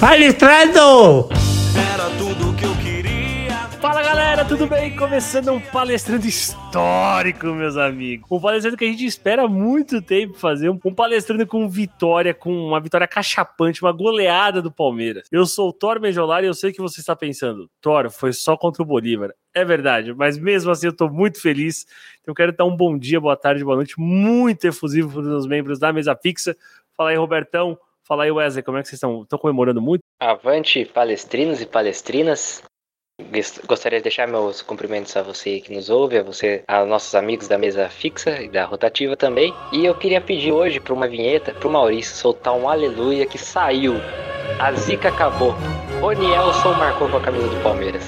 Palestrando! Era tudo que eu queria. Fala galera, tudo bem? Começando um palestrando histórico, meus amigos. Um palestrando que a gente espera há muito tempo fazer. Um palestrando com vitória, com uma vitória cachapante, uma goleada do Palmeiras. Eu sou o Thor Mejolar e eu sei que você está pensando, Thor, foi só contra o Bolívar. É verdade, mas mesmo assim eu estou muito feliz. Então eu quero dar um bom dia, boa tarde, boa noite, muito efusivo para os membros da mesa fixa. Fala aí, Robertão. Fala aí, Wesley, como é que vocês estão? Estão comemorando muito? Avante, palestrinos e palestrinas. Gostaria de deixar meus cumprimentos a você que nos ouve, a você, a nossos amigos da mesa fixa e da rotativa também. E eu queria pedir hoje para uma vinheta, para o Maurício soltar um aleluia que saiu. A zica acabou. Ronielson marcou com a camisa do Palmeiras.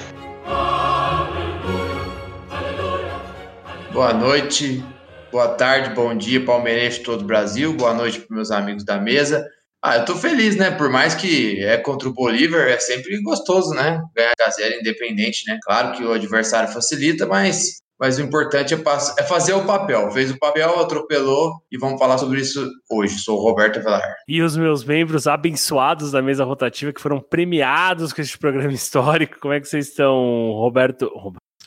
Boa noite, boa tarde, bom dia, palmeirense de todo o Brasil. Boa noite para meus amigos da mesa. Ah, eu tô feliz, né? Por mais que é contra o Bolívar, é sempre gostoso, né? Ganhar a zero independente, né? Claro que o adversário facilita, mas, mas o importante é, é, fazer o papel. Fez o papel, atropelou e vamos falar sobre isso hoje. Sou o Roberto Avelar. E os meus membros abençoados da mesa rotativa que foram premiados com este programa histórico. Como é que vocês estão, Roberto?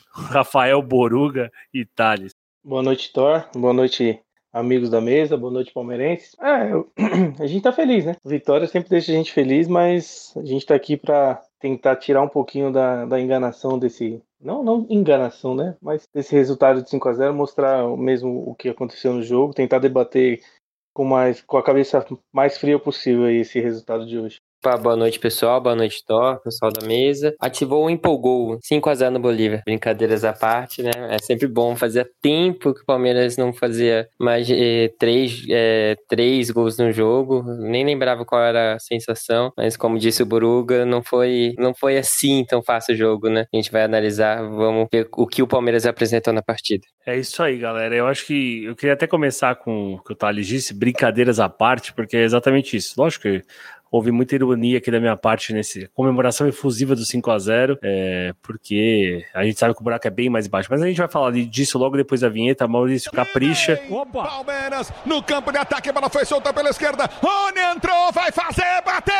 Rafael Boruga e Thales. Boa noite, Thor. Boa noite, amigos da mesa, boa noite palmeirenses. É, eu, a gente tá feliz, né? Vitória sempre deixa a gente feliz, mas a gente tá aqui para tentar tirar um pouquinho da, da enganação desse. Não, não enganação, né? Mas desse resultado de 5 a 0 mostrar mesmo o que aconteceu no jogo, tentar debater com, mais, com a cabeça mais fria possível esse resultado de hoje. Opa, boa noite, pessoal. Boa noite, Thor, pessoal da mesa. Ativou o empolgou 5 a 0 no Bolívar. Brincadeiras à parte, né? É sempre bom. Fazia tempo que o Palmeiras não fazia mais de três, é, três gols no jogo. Nem lembrava qual era a sensação. Mas como disse o Buruga, não foi, não foi assim tão fácil o jogo, né? A gente vai analisar, vamos ver o que o Palmeiras apresentou na partida. É isso aí, galera. Eu acho que eu queria até começar com o que o Thales disse, brincadeiras à parte, porque é exatamente isso. Lógico que houve muita ironia aqui da minha parte nesse comemoração efusiva do 5 a 0 é, porque a gente sabe que o buraco é bem mais baixo. Mas a gente vai falar disso logo depois da vinheta. Maurício capricha. Opa. Palmeiras no campo de ataque, a bola foi solta pela esquerda. Rony entrou, vai fazer, bateu!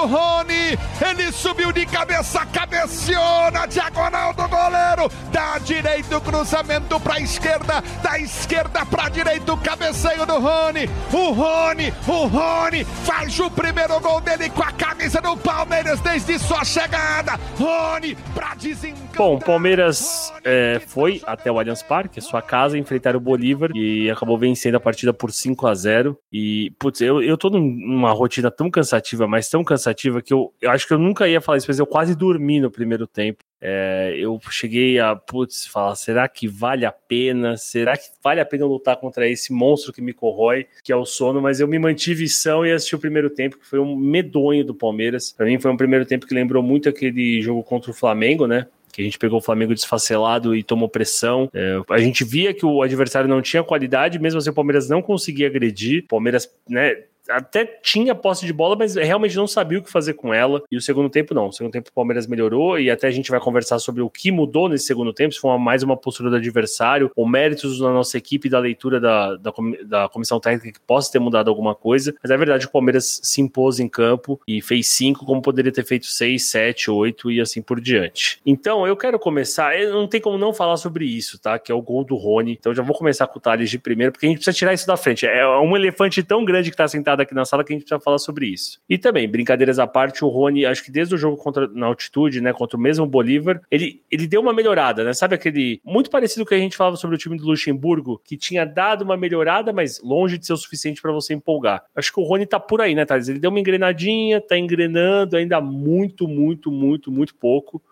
Pro Rony. Ele subiu de cabeça, cabeceou na diagonal do goleiro. Da direita o cruzamento pra esquerda, da esquerda pra direita o cabeceio do Rony. O Rony, o Rony faz o primeiro gol dele com a camisa do Palmeiras desde sua chegada. Rony pra desencantar. Bom, Palmeiras é, foi até o Allianz Parque, sua casa, enfrentar o Bolívar e acabou vencendo a partida por 5 a 0 E, putz, eu, eu tô numa rotina tão cansativa, mas tão cansativa que eu, eu acho que eu nunca ia falar isso, mas eu quase dormi no primeiro tempo. É, eu cheguei a, putz, falar, será que vale a pena? Será que vale a pena lutar contra esse monstro que me corrói, que é o sono? Mas eu me mantive são e assisti o primeiro tempo, que foi um medonho do Palmeiras. Para mim foi um primeiro tempo que lembrou muito aquele jogo contra o Flamengo, né? Que a gente pegou o Flamengo desfacelado e tomou pressão. É, a gente via que o adversário não tinha qualidade, mesmo assim o Palmeiras não conseguia agredir. O Palmeiras, né, até tinha posse de bola, mas realmente não sabia o que fazer com ela. E o segundo tempo, não. O segundo tempo o Palmeiras melhorou e até a gente vai conversar sobre o que mudou nesse segundo tempo, se foi uma, mais uma postura do adversário, ou méritos da nossa equipe da leitura da, da, da, comissão técnica que possa ter mudado alguma coisa. Mas é verdade o Palmeiras se impôs em campo e fez cinco, como poderia ter feito seis, sete, oito e assim por diante. Então, eu quero começar, não tem como não falar sobre isso, tá? Que é o gol do Rony. Então, já vou começar com o Thales de primeiro, porque a gente precisa tirar isso da frente. É um elefante tão grande que tá sentado aqui na sala que a gente precisa falar sobre isso. E também, brincadeiras à parte, o Rony, acho que desde o jogo contra, na altitude, né, contra o mesmo Bolívar, ele, ele deu uma melhorada, né? Sabe aquele. Muito parecido com o que a gente falava sobre o time do Luxemburgo, que tinha dado uma melhorada, mas longe de ser o suficiente para você empolgar. Acho que o Rony tá por aí, né, Thales? Ele deu uma engrenadinha, tá engrenando ainda muito, muito, muito, muito pouco.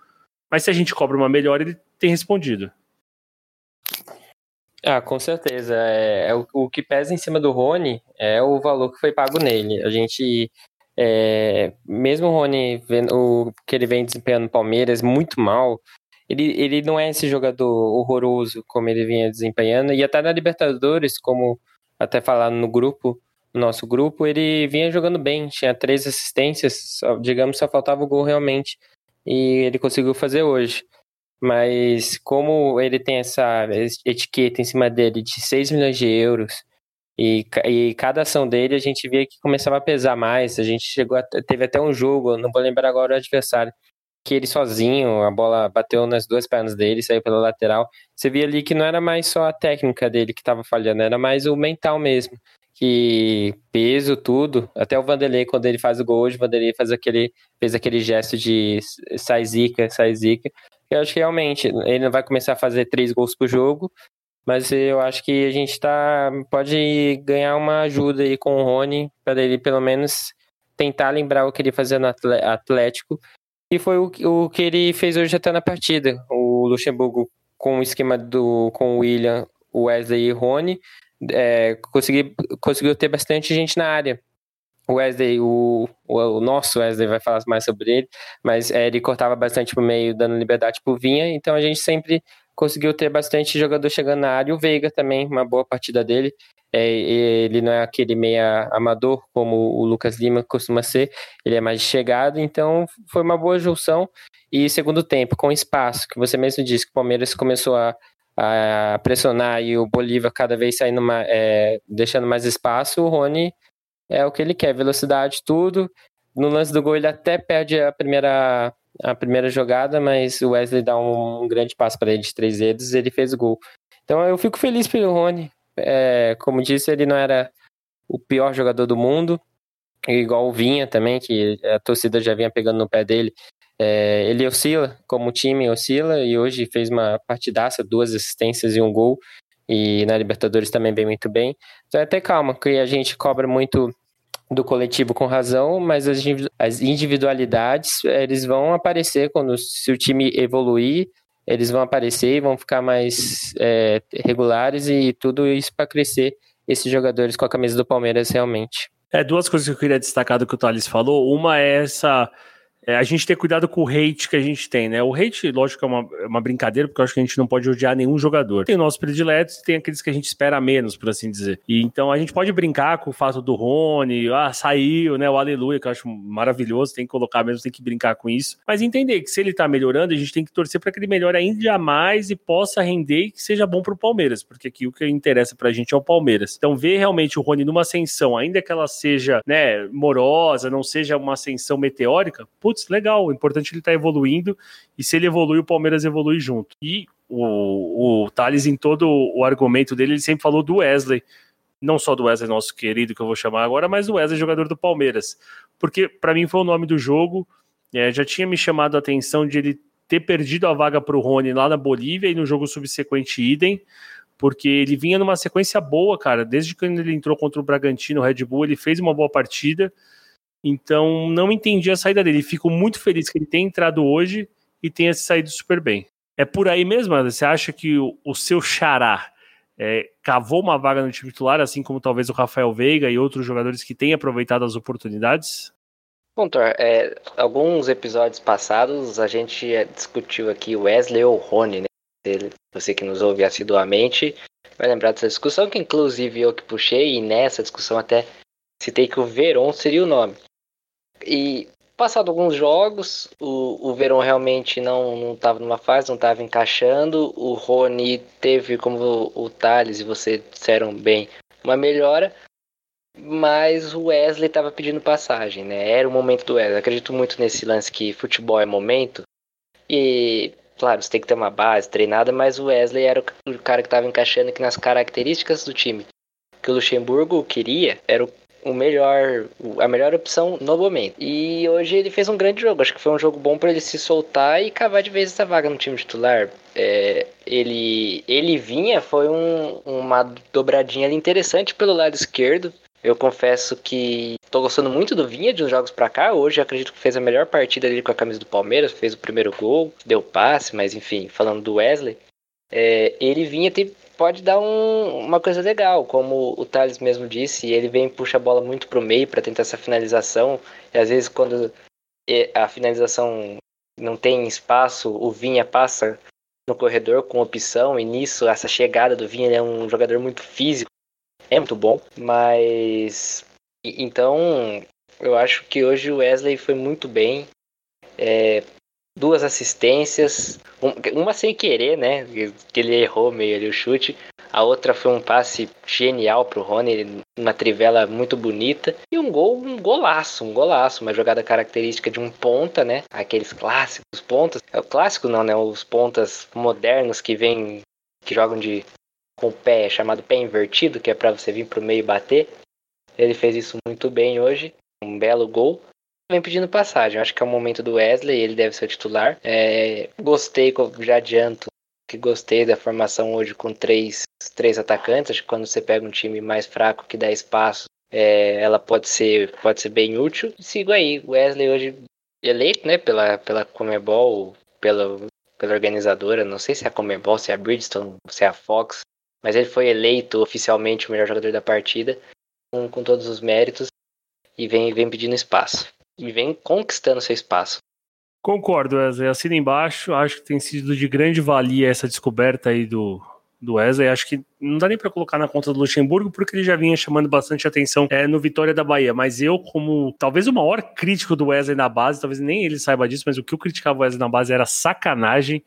Mas se a gente cobra uma melhora, ele tem respondido. Ah, com certeza. É, é o, o, que pesa em cima do Rony é o valor que foi pago nele. A gente, é, mesmo o Rony, vendo, o que ele vem desempenhando no Palmeiras muito mal, ele, ele não é esse jogador horroroso como ele vinha desempenhando. E até na Libertadores, como até falaram no grupo, no nosso grupo, ele vinha jogando bem. Tinha três assistências, só, digamos, só faltava o gol realmente. E ele conseguiu fazer hoje. Mas como ele tem essa etiqueta em cima dele de 6 milhões de euros, e, e cada ação dele a gente via que começava a pesar mais. A gente chegou a, teve até um jogo, não vou lembrar agora o adversário, que ele sozinho, a bola bateu nas duas pernas dele, saiu pela lateral. Você via ali que não era mais só a técnica dele que estava falhando, era mais o mental mesmo. Que peso, tudo. Até o Vanderlei, quando ele faz o gol hoje, o Vanderlei faz aquele, fez aquele gesto de sai zica, sai zica. Eu acho que realmente ele não vai começar a fazer três gols por jogo, mas eu acho que a gente tá, pode ganhar uma ajuda aí com o Rony, para ele pelo menos tentar lembrar o que ele fazia no Atlético. E foi o, o que ele fez hoje até na partida. O Luxemburgo com o esquema do com o William, o Wesley e Rony, é, consegui, conseguiu ter bastante gente na área. O Wesley, o, o, o, nosso Wesley vai falar mais sobre ele, mas é, ele cortava bastante pro meio, dando liberdade pro Vinha, então a gente sempre conseguiu ter bastante jogador chegando na área. O Veiga também, uma boa partida dele. É, ele não é aquele meia amador como o Lucas Lima costuma ser, ele é mais chegado, então foi uma boa junção. E segundo tempo, com espaço, que você mesmo disse que o Palmeiras começou a, a pressionar e o Bolívar cada vez saindo mais, é, deixando mais espaço, o Rony é o que ele quer, velocidade, tudo. No lance do gol ele até perde a primeira, a primeira jogada, mas o Wesley dá um, um grande passo para ele de três dedos e ele fez o gol. Então eu fico feliz pelo Rony. É, como disse, ele não era o pior jogador do mundo, igual o Vinha também, que a torcida já vinha pegando no pé dele. É, ele oscila, como o time oscila, e hoje fez uma partidaça, duas assistências e um gol e na Libertadores também bem muito bem. Então é até calma, que a gente cobra muito do coletivo com razão, mas as individualidades eles vão aparecer quando se o time evoluir, eles vão aparecer e vão ficar mais é, regulares e tudo isso para crescer esses jogadores com a camisa do Palmeiras realmente. É, duas coisas que eu queria destacar do que o Thales falou. Uma é essa é, a gente ter cuidado com o hate que a gente tem, né? O hate, lógico, é uma, é uma brincadeira, porque eu acho que a gente não pode odiar nenhum jogador. Tem nossos prediletos e tem aqueles que a gente espera menos, por assim dizer. E então a gente pode brincar com o fato do Rony, ah, saiu, né? O aleluia, que eu acho maravilhoso, tem que colocar mesmo, tem que brincar com isso. Mas entender que se ele tá melhorando, a gente tem que torcer para que ele melhore ainda mais e possa render e que seja bom pro Palmeiras, porque aqui o que interessa pra gente é o Palmeiras. Então, ver realmente o Rony numa ascensão, ainda que ela seja, né, morosa, não seja uma ascensão meteórica, putz, putz, legal, o importante é ele estar tá evoluindo, e se ele evolui, o Palmeiras evolui junto. E o, o Thales, em todo o argumento dele, ele sempre falou do Wesley, não só do Wesley, nosso querido, que eu vou chamar agora, mas do Wesley, jogador do Palmeiras. Porque, para mim, foi o nome do jogo, é, já tinha me chamado a atenção de ele ter perdido a vaga para o Rony lá na Bolívia e no jogo subsequente idem, porque ele vinha numa sequência boa, cara. Desde quando ele entrou contra o Bragantino, o Red Bull, ele fez uma boa partida. Então, não entendi a saída dele. Fico muito feliz que ele tenha entrado hoje e tenha saído super bem. É por aí mesmo, Você acha que o, o seu xará é, cavou uma vaga no time titular, assim como talvez o Rafael Veiga e outros jogadores que têm aproveitado as oportunidades? Bom, Thor, é, alguns episódios passados a gente é, discutiu aqui Wesley ou Rony, né? Você que nos ouve assiduamente vai lembrar dessa discussão, que inclusive eu que puxei, e nessa discussão até citei que o Veron seria o nome. E passado alguns jogos, o, o Verón realmente não estava numa fase, não estava encaixando. O Rony teve, como o, o Thales e você disseram bem, uma melhora. Mas o Wesley estava pedindo passagem, né? Era o momento do Wesley. acredito muito nesse lance que futebol é momento. E, claro, você tem que ter uma base treinada, mas o Wesley era o cara que estava encaixando aqui nas características do time. Que o Luxemburgo queria era o o melhor, a melhor opção no momento. E hoje ele fez um grande jogo. Acho que foi um jogo bom para ele se soltar e cavar de vez essa vaga no time titular. É, ele, ele vinha, foi um, uma dobradinha interessante pelo lado esquerdo. Eu confesso que estou gostando muito do Vinha de uns jogos para cá. Hoje acredito que fez a melhor partida dele com a camisa do Palmeiras, fez o primeiro gol, deu passe, mas enfim, falando do Wesley, é, ele vinha pode dar um, uma coisa legal, como o Thales mesmo disse, ele vem e puxa a bola muito pro meio para tentar essa finalização, e às vezes quando a finalização não tem espaço, o Vinha passa no corredor com opção, e nisso essa chegada do Vinha é um jogador muito físico, é muito bom, mas então eu acho que hoje o Wesley foi muito bem, é, duas assistências, uma sem querer, né? Que ele errou meio ali o chute. A outra foi um passe genial pro Rony, uma trivela muito bonita. E um gol, um golaço, um golaço, uma jogada característica de um ponta, né? Aqueles clássicos pontas. É o clássico não, né? Os pontas modernos que vêm, que jogam de com o pé, chamado pé invertido, que é para você vir pro meio e bater. Ele fez isso muito bem hoje. Um belo gol vem pedindo passagem. Acho que é o momento do Wesley, ele deve ser o titular. É, gostei, já adianto, que gostei da formação hoje com três, três atacantes. Acho que quando você pega um time mais fraco que dá espaço, é, ela pode ser, pode ser bem útil. Sigo aí, Wesley hoje eleito, né, pela, pela Comebol, pela, pela organizadora, não sei se é a Comebol, se é a Bridgestone, se é a Fox, mas ele foi eleito oficialmente o melhor jogador da partida, com, com todos os méritos, e vem, vem pedindo espaço e vem conquistando seu espaço. Concordo, Wesley. Assina embaixo. Acho que tem sido de grande valia essa descoberta aí do, do Wesley. Acho que não dá nem para colocar na conta do Luxemburgo, porque ele já vinha chamando bastante atenção é, no Vitória da Bahia. Mas eu, como talvez o maior crítico do Wesley na base, talvez nem ele saiba disso, mas o que eu criticava o Wesley na base era sacanagem.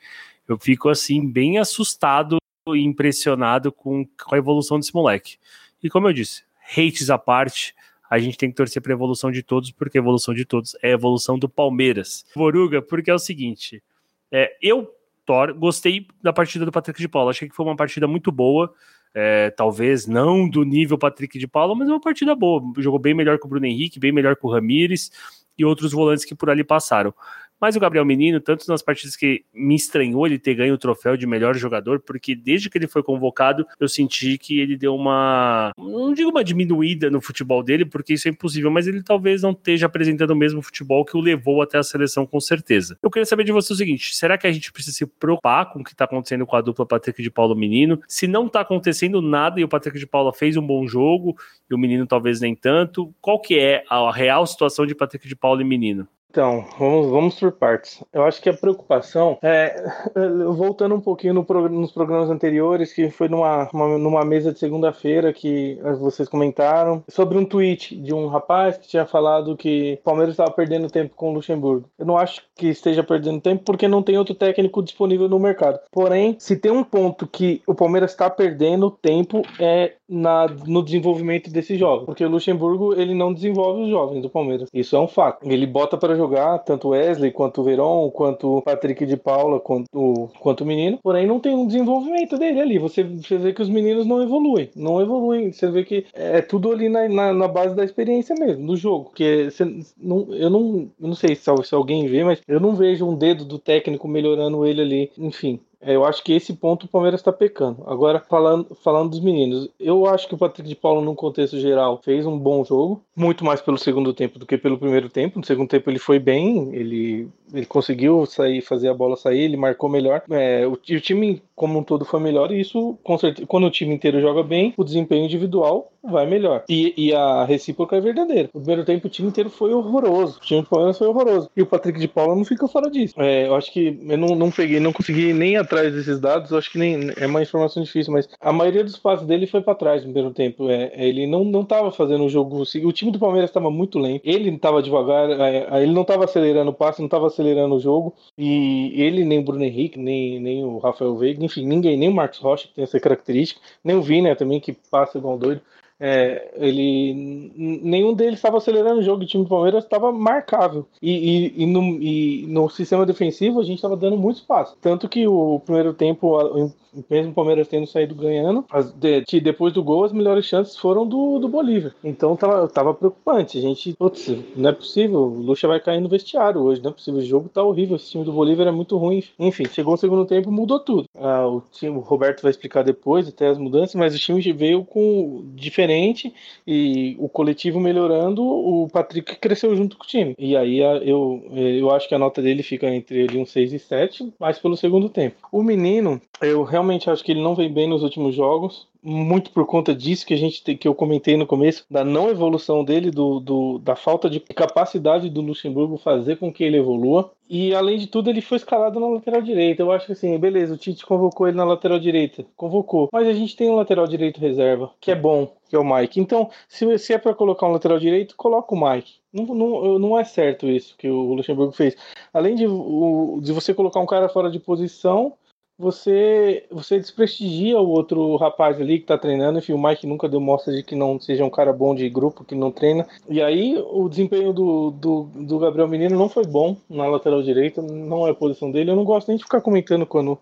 Eu fico assim, bem assustado e impressionado com, com a evolução desse moleque. E como eu disse, hates à parte a gente tem que torcer para a evolução de todos, porque a evolução de todos é a evolução do Palmeiras. Voruga, porque é o seguinte, é, eu Thor, gostei da partida do Patrick de Paula, achei que foi uma partida muito boa, é, talvez não do nível Patrick de Paula, mas é uma partida boa, jogou bem melhor que o Bruno Henrique, bem melhor que o Ramires e outros volantes que por ali passaram. Mas o Gabriel Menino, tanto nas partidas que me estranhou ele ter ganho o troféu de melhor jogador, porque desde que ele foi convocado, eu senti que ele deu uma. Não digo uma diminuída no futebol dele, porque isso é impossível, mas ele talvez não esteja apresentando o mesmo futebol que o levou até a seleção, com certeza. Eu queria saber de você o seguinte: será que a gente precisa se preocupar com o que está acontecendo com a dupla Patrick de Paulo Menino? Se não está acontecendo nada e o Patrick de Paula fez um bom jogo e o menino talvez nem tanto, qual que é a real situação de Patrick de Paulo e menino? Então, vamos, vamos por partes. Eu acho que a preocupação é. Voltando um pouquinho no nos programas anteriores, que foi numa, uma, numa mesa de segunda-feira que vocês comentaram, sobre um tweet de um rapaz que tinha falado que o Palmeiras estava perdendo tempo com o Luxemburgo. Eu não acho que esteja perdendo tempo porque não tem outro técnico disponível no mercado. Porém, se tem um ponto que o Palmeiras está perdendo tempo é na, no desenvolvimento desses jovens. Porque o Luxemburgo ele não desenvolve os jovens do Palmeiras. Isso é um fato. Ele bota para jogar tanto Wesley quanto Verón, quanto Patrick de Paula, quanto, quanto o menino, porém não tem um desenvolvimento dele ali. Você, você vê que os meninos não evoluem, não evoluem. Você vê que é tudo ali na, na, na base da experiência mesmo, do jogo. Porque você, não, eu, não, não sei se, se alguém vê, mas eu não vejo um dedo do técnico melhorando ele ali. Enfim, é, eu acho que esse ponto o Palmeiras está pecando. Agora, falando, falando dos meninos, eu acho que o Patrick de Paulo, num contexto geral, fez um bom jogo, muito mais pelo segundo tempo do que pelo primeiro tempo. No segundo tempo ele foi bem, ele, ele conseguiu sair, fazer a bola sair, ele marcou melhor. É, o, o time como um todo foi melhor, e isso, com certeza, quando o time inteiro joga bem, o desempenho individual vai melhor. E, e a recíproca é verdadeira. No primeiro tempo, o time inteiro foi horroroso. O time do Palmeiras foi horroroso. E o Patrick de Paula não fica fora disso. É, eu acho que eu não, não peguei, não consegui nem atrás desses dados. Eu acho que nem é uma informação difícil, mas a maioria dos passes dele foi para trás no primeiro tempo. É, é, ele não, não tava fazendo o jogo. O time do Palmeiras estava muito lento. Ele estava devagar, é, é, ele não estava acelerando o passe, não estava acelerando o jogo. E ele, nem o Bruno Henrique, nem, nem o Rafael Veiga, enfim, ninguém, nem o Marcos Rocha, que tem essa característica, nem o Vina também, que passa igual doido. É, ele nenhum deles estava acelerando o jogo. O time do Palmeiras estava marcável e, e, e, no, e, no, sistema defensivo a gente estava dando muito espaço. Tanto que o primeiro tempo mesmo o Palmeiras tendo saído ganhando, as, de, depois do gol, as melhores chances foram do, do Bolívar. Então tava, tava preocupante. A gente, putz, não é possível, o Lucha vai cair no vestiário hoje, não é possível. O jogo tá horrível, esse time do Bolívar é muito ruim. Enfim, chegou o segundo tempo mudou tudo. Ah, o time, o Roberto vai explicar depois até as mudanças, mas o time veio com diferente diferente e o coletivo melhorando, o Patrick cresceu junto com o time. E aí eu, eu acho que a nota dele fica entre ele um 6 e 7, mais pelo segundo tempo. O menino, eu realmente acho que ele não vem bem nos últimos jogos muito por conta disso que a gente que eu comentei no começo, da não evolução dele, do, do, da falta de capacidade do Luxemburgo fazer com que ele evolua. E além de tudo, ele foi escalado na lateral direita. Eu acho que assim, beleza, o Tite convocou ele na lateral direita. Convocou. Mas a gente tem um lateral direito reserva, que é bom, que é o Mike. Então, se, se é para colocar um lateral direito, coloca o Mike. Não, não, não é certo isso que o Luxemburgo fez. Além de, o, de você colocar um cara fora de posição, você você desprestigia o outro rapaz ali que tá treinando. Enfim, o Mike nunca deu mostra de que não seja um cara bom de grupo, que não treina. E aí o desempenho do, do, do Gabriel Menino não foi bom na lateral direita, não é a posição dele. Eu não gosto nem de ficar comentando quando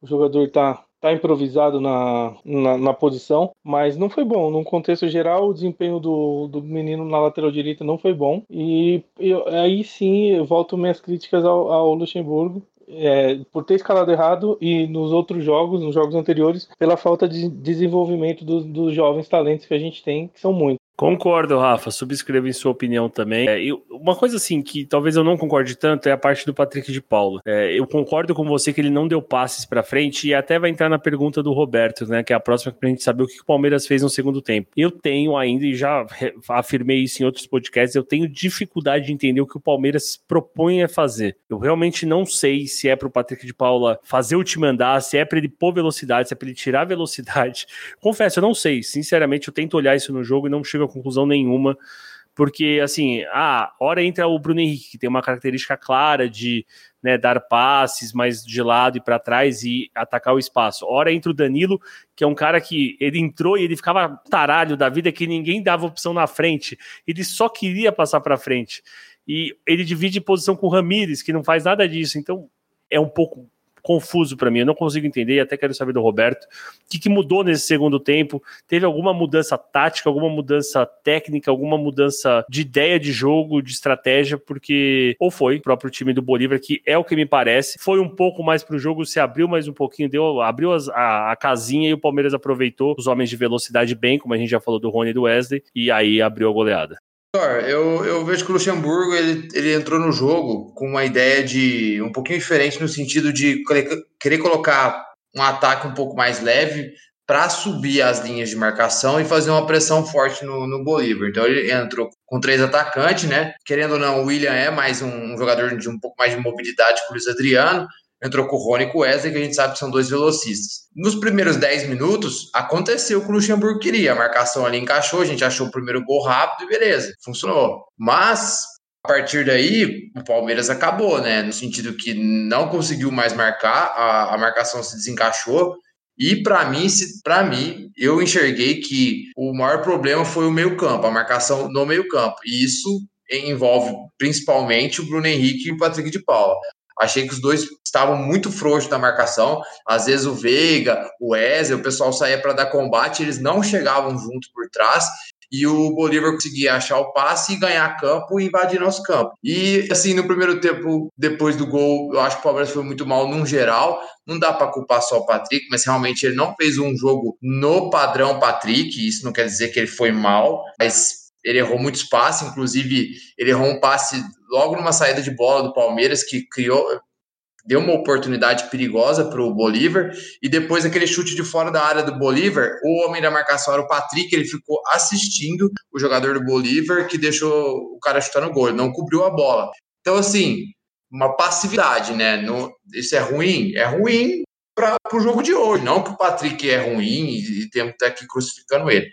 o jogador tá, tá improvisado na, na, na, posição, mas não foi bom. No contexto geral, o desempenho do, do menino na lateral direita não foi bom. E eu, aí sim, eu volto minhas críticas ao, ao Luxemburgo é, por ter escalado errado e nos outros jogos, nos jogos anteriores, pela falta de desenvolvimento dos, dos jovens talentos que a gente tem, que são muitos. Concordo, Rafa. Subscrevo em sua opinião também. É, uma coisa assim que talvez eu não concorde tanto é a parte do Patrick de Paula. É, eu concordo com você que ele não deu passes para frente e até vai entrar na pergunta do Roberto, né? Que é a próxima para a gente saber o que o Palmeiras fez no segundo tempo. Eu tenho ainda e já afirmei isso em outros podcasts. Eu tenho dificuldade de entender o que o Palmeiras propõe a fazer. Eu realmente não sei se é para o Patrick de Paula fazer o time andar, se é para ele pôr velocidade, se é para ele tirar velocidade. Confesso, eu não sei. Sinceramente, eu tento olhar isso no jogo e não chego a conclusão nenhuma, porque assim, ah, hora entra o Bruno Henrique, que tem uma característica clara de né, dar passes mais de lado e para trás e atacar o espaço. Hora entra o Danilo, que é um cara que ele entrou e ele ficava taralho da vida, que ninguém dava opção na frente, ele só queria passar para frente. E ele divide posição com o Ramires, que não faz nada disso, então é um pouco confuso para mim. Eu não consigo entender, até quero saber do Roberto. O que, que, mudou nesse segundo tempo? Teve alguma mudança tática, alguma mudança técnica, alguma mudança de ideia de jogo, de estratégia? Porque, ou foi o próprio time do Bolívar, que é o que me parece, foi um pouco mais para o jogo, se abriu mais um pouquinho, deu, abriu as, a, a, casinha e o Palmeiras aproveitou os homens de velocidade bem, como a gente já falou do Rony e do Wesley, e aí abriu a goleada. Eu, eu vejo que o Luxemburgo ele, ele entrou no jogo com uma ideia de um pouquinho diferente no sentido de querer colocar um ataque um pouco mais leve para subir as linhas de marcação e fazer uma pressão forte no, no Bolívar. Então ele entrou com três atacantes, né? Querendo ou não, o William é mais um, um jogador de um pouco mais de mobilidade que o Luiz Adriano entrou com o Rony e com o Wesley, que a gente sabe que são dois velocistas. Nos primeiros 10 minutos, aconteceu o que o Luxemburgo queria. A marcação ali encaixou, a gente achou o primeiro gol rápido e beleza, funcionou. Mas, a partir daí, o Palmeiras acabou, né? No sentido que não conseguiu mais marcar, a, a marcação se desencaixou. E para mim, para mim, eu enxerguei que o maior problema foi o meio-campo, a marcação no meio-campo. E isso envolve principalmente o Bruno Henrique e o Patrick de Paula. Achei que os dois estavam muito frouxos na marcação. Às vezes o Veiga, o Wesley, o pessoal saía para dar combate, eles não chegavam junto por trás. E o Bolívar conseguia achar o passe e ganhar campo e invadir nosso campo. E assim, no primeiro tempo, depois do gol, eu acho que o Palmeiras foi muito mal num geral. Não dá para culpar só o Patrick, mas realmente ele não fez um jogo no padrão Patrick. Isso não quer dizer que ele foi mal, mas ele errou muitos passes, inclusive ele errou um passe logo numa saída de bola do Palmeiras que criou deu uma oportunidade perigosa para o Bolívar e depois aquele chute de fora da área do Bolívar, o homem da marcação era o Patrick, ele ficou assistindo o jogador do Bolívar que deixou o cara chutar no gol, ele não cobriu a bola. Então assim, uma passividade, né? No, isso é ruim, é ruim para o jogo de hoje, não que o Patrick é ruim e, e temos que estar aqui crucificando ele.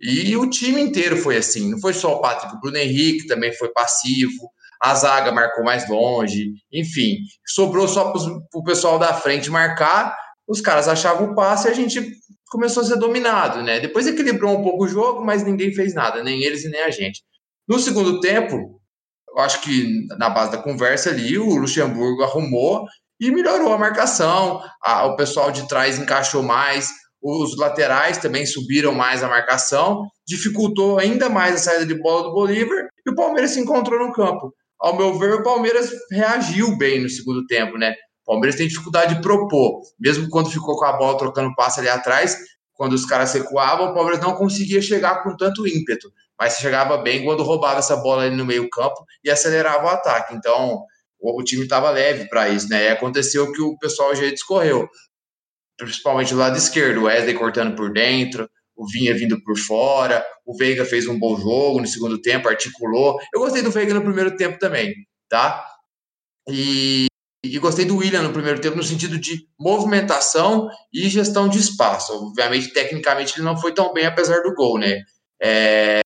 E o time inteiro foi assim, não foi só o Patrick, o Bruno Henrique também foi passivo, a zaga marcou mais longe, enfim, sobrou só para o pessoal da frente marcar, os caras achavam o passe e a gente começou a ser dominado, né? Depois equilibrou um pouco o jogo, mas ninguém fez nada, nem eles e nem a gente. No segundo tempo, eu acho que na base da conversa ali, o Luxemburgo arrumou e melhorou a marcação, a, o pessoal de trás encaixou mais, os laterais também subiram mais a marcação, dificultou ainda mais a saída de bola do Bolívar e o Palmeiras se encontrou no campo. Ao meu ver, o Palmeiras reagiu bem no segundo tempo, né? O Palmeiras tem dificuldade de propor, mesmo quando ficou com a bola trocando passe ali atrás, quando os caras recuavam, o Palmeiras não conseguia chegar com tanto ímpeto, mas chegava bem quando roubava essa bola ali no meio-campo e acelerava o ataque. Então, o, time estava leve para isso, né? E aconteceu que o pessoal já discorreu, principalmente do lado esquerdo, o Wesley cortando por dentro, o Vinha vindo por fora, o Veiga fez um bom jogo no segundo tempo, articulou. Eu gostei do Veiga no primeiro tempo também, tá? E, e gostei do William no primeiro tempo no sentido de movimentação e gestão de espaço. Obviamente, tecnicamente, ele não foi tão bem apesar do gol, né? É,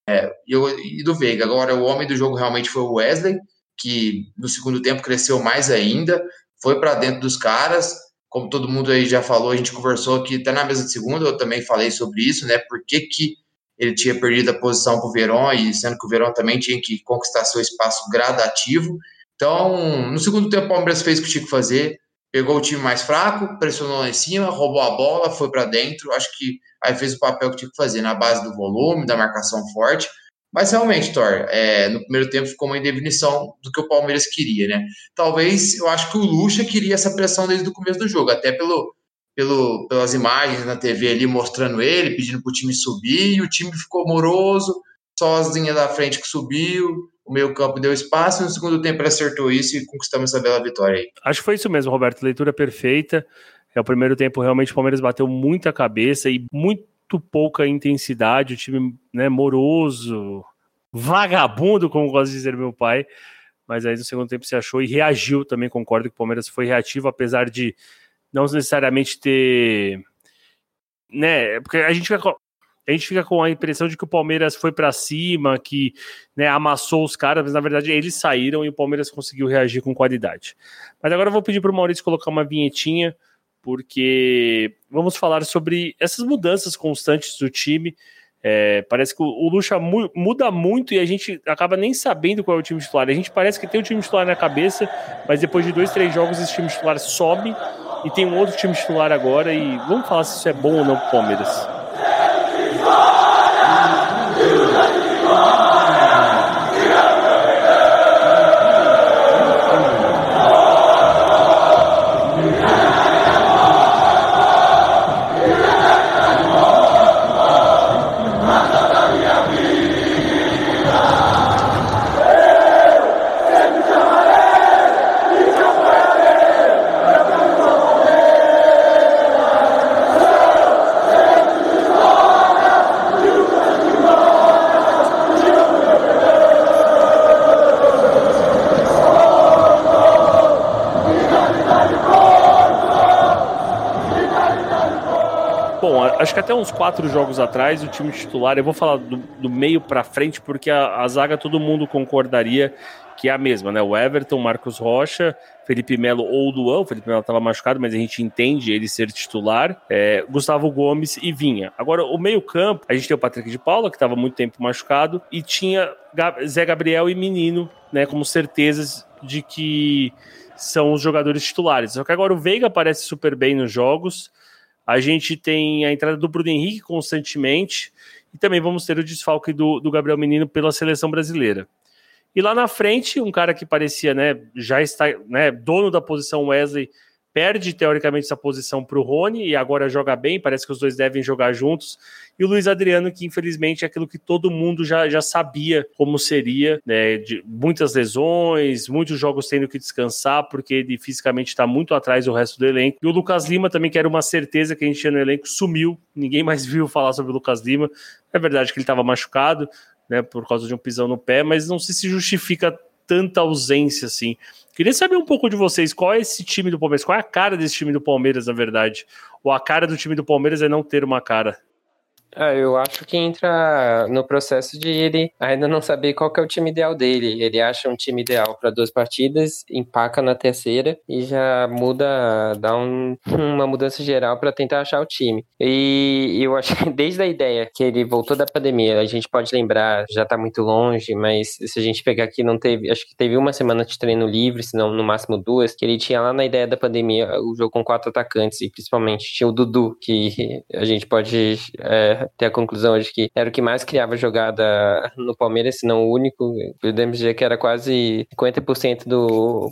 e, e do Veiga. Agora, o homem do jogo realmente foi o Wesley, que no segundo tempo cresceu mais ainda, foi para dentro dos caras. Como todo mundo aí já falou, a gente conversou aqui até na mesa de segunda, eu também falei sobre isso, né? Por que, que ele tinha perdido a posição para o Verón, e sendo que o Verón também tinha que conquistar seu espaço gradativo. Então, no segundo tempo, o Palmeiras fez o que tinha que fazer, pegou o time mais fraco, pressionou lá em cima, roubou a bola, foi para dentro. Acho que aí fez o papel que tinha que fazer, na base do volume, da marcação forte. Mas realmente, Thor, é, no primeiro tempo ficou uma indefinição do que o Palmeiras queria, né? Talvez, eu acho que o Lucha queria essa pressão desde o começo do jogo, até pelo, pelo, pelas imagens na TV ali mostrando ele, pedindo para o time subir, e o time ficou moroso, só as linhas da frente que subiu, o meio campo deu espaço, e no segundo tempo ele acertou isso e conquistamos essa bela vitória aí. Acho que foi isso mesmo, Roberto, leitura perfeita. É o primeiro tempo realmente o Palmeiras bateu muita cabeça e muito pouca intensidade, o time né, moroso, vagabundo, como gosta de dizer meu pai. Mas aí no segundo tempo se achou e reagiu também. Concordo que o Palmeiras foi reativo, apesar de não necessariamente ter. Né, porque a gente fica, a gente fica com a impressão de que o Palmeiras foi para cima, que né, amassou os caras, mas na verdade eles saíram e o Palmeiras conseguiu reagir com qualidade. Mas agora eu vou pedir para o Maurício colocar uma vinhetinha porque vamos falar sobre essas mudanças constantes do time. É, parece que o, Lucha mu muda muito e a gente acaba nem sabendo qual é o time titular. A gente parece que tem o time titular na cabeça, mas depois de dois, três jogos esse time titular sobe e tem um outro time titular agora. E vamos falar se isso é bom ou não para o Palmeiras. Acho que até uns quatro jogos atrás, o time titular, eu vou falar do, do meio para frente, porque a, a, zaga todo mundo concordaria que é a mesma, né? O Everton, Marcos Rocha, Felipe Melo ou Luan. O Felipe Melo estava machucado, mas a gente entende ele ser titular. É, Gustavo Gomes e Vinha. Agora, o meio-campo, a gente tem o Patrick de Paula, que estava muito tempo machucado, e tinha Zé Gabriel e Menino, né? Como certezas de que são os jogadores titulares. Só que agora o Veiga aparece super bem nos jogos. A gente tem a entrada do Bruno Henrique constantemente e também vamos ter o desfalque do, do Gabriel Menino pela seleção brasileira. E lá na frente, um cara que parecia, né, já está, né, dono da posição Wesley, perde teoricamente essa posição para o Rony e agora joga bem, parece que os dois devem jogar juntos. E o Luiz Adriano, que infelizmente é aquilo que todo mundo já, já sabia como seria, né? De muitas lesões, muitos jogos tendo que descansar, porque ele fisicamente está muito atrás do resto do elenco. E o Lucas Lima também, que era uma certeza que a gente tinha no elenco, sumiu. Ninguém mais viu falar sobre o Lucas Lima. É verdade que ele estava machucado, né? Por causa de um pisão no pé, mas não sei se justifica tanta ausência assim. Queria saber um pouco de vocês, qual é esse time do Palmeiras? Qual é a cara desse time do Palmeiras, na verdade? Ou a cara do time do Palmeiras é não ter uma cara? Ah, eu acho que entra no processo de ele ainda não saber qual é o time ideal dele. Ele acha um time ideal para duas partidas, empaca na terceira e já muda, dá um, uma mudança geral para tentar achar o time. E eu acho que desde a ideia que ele voltou da pandemia, a gente pode lembrar, já tá muito longe, mas se a gente pegar aqui, não teve, acho que teve uma semana de treino livre, se não no máximo duas, que ele tinha lá na ideia da pandemia o jogo com quatro atacantes e principalmente tinha o Dudu, que a gente pode é, ter a conclusão de que era o que mais criava jogada no Palmeiras, se não o único. Podemos dizer que era quase 50% do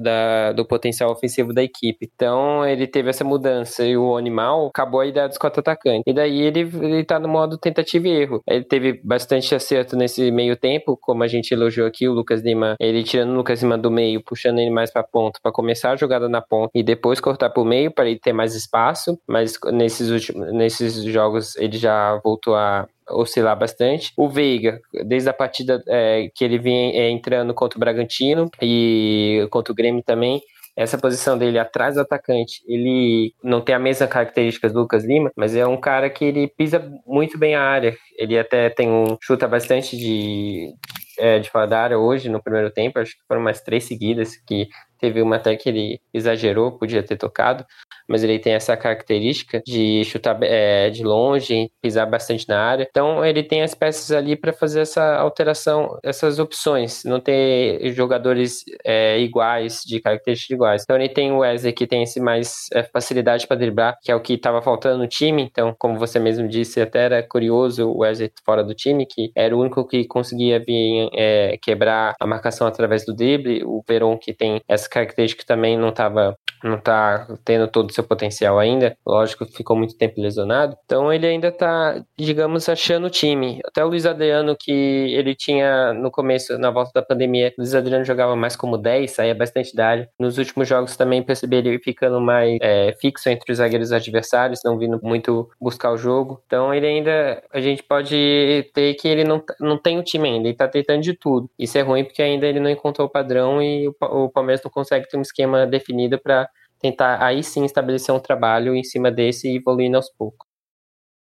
da, do potencial ofensivo da equipe. Então ele teve essa mudança e o animal acabou a ideia dos quatro atacantes. E daí ele, ele tá no modo tentativa e erro. Ele teve bastante acerto nesse meio tempo, como a gente elogiou aqui, o Lucas Lima, ele tirando o Lucas Lima do meio, puxando ele mais para ponta, para começar a jogada na ponta e depois cortar para o meio para ele ter mais espaço. Mas nesses últimos nesses jogos ele já voltou a oscilar bastante. O Veiga, desde a partida é, que ele vinha é, entrando contra o Bragantino e contra o Grêmio também, essa posição dele atrás do atacante, ele não tem a mesma características do Lucas Lima, mas é um cara que ele pisa muito bem a área. Ele até tem um chuta bastante de é, de fora da área hoje no primeiro tempo, acho que foram mais três seguidas que teve uma até que ele exagerou, podia ter tocado, mas ele tem essa característica de chutar é, de longe, pisar bastante na área. Então ele tem as peças ali para fazer essa alteração, essas opções, não ter jogadores é, iguais, de características iguais. Então ele tem o Wesley que tem esse mais é, facilidade para driblar, que é o que estava faltando no time. Então, como você mesmo disse, até era curioso o Wesley fora do time, que era o único que conseguia vir é, quebrar a marcação através do drible. O Veron que tem essa característica também não estava não tá tendo todo o seu potencial ainda. Lógico ficou muito tempo lesionado. Então ele ainda tá, digamos, achando o time. Até o Luiz Adriano, que ele tinha no começo, na volta da pandemia, o Luiz Adriano jogava mais como 10, saía bastante da área. Nos últimos jogos também percebi ele ficando mais é, fixo entre os zagueiros adversários, não vindo muito buscar o jogo. Então ele ainda, a gente pode ter que ele não, não tem o time ainda, ele tá tentando de tudo. Isso é ruim porque ainda ele não encontrou o padrão e o, o Palmeiras não consegue ter um esquema definido para tentar aí sim estabelecer um trabalho em cima desse e evoluindo aos poucos.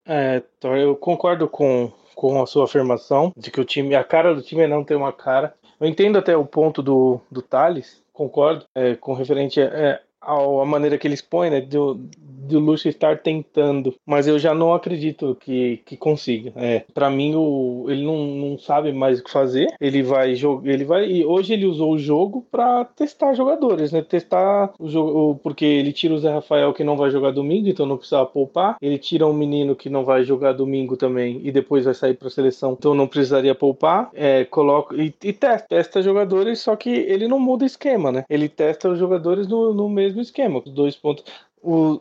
É, então eu concordo com, com a sua afirmação de que o time, a cara do time é não ter uma cara. Eu entendo até o ponto do, do Thales, concordo, é, com referente é, a, maneira que ele expõe, né, do, do Luxo estar tentando, mas eu já não acredito que, que consiga. É, para mim o, ele não, não sabe mais o que fazer. Ele vai jogar, ele vai e hoje ele usou o jogo para testar jogadores, né? Testar o jogo porque ele tira o Zé Rafael que não vai jogar domingo, então não precisa poupar. Ele tira um menino que não vai jogar domingo também e depois vai sair para seleção, então não precisaria poupar. É, coloca e, e testa, testa jogadores, só que ele não muda esquema, né? Ele testa os jogadores no, no mesmo esquema, os dois pontos o,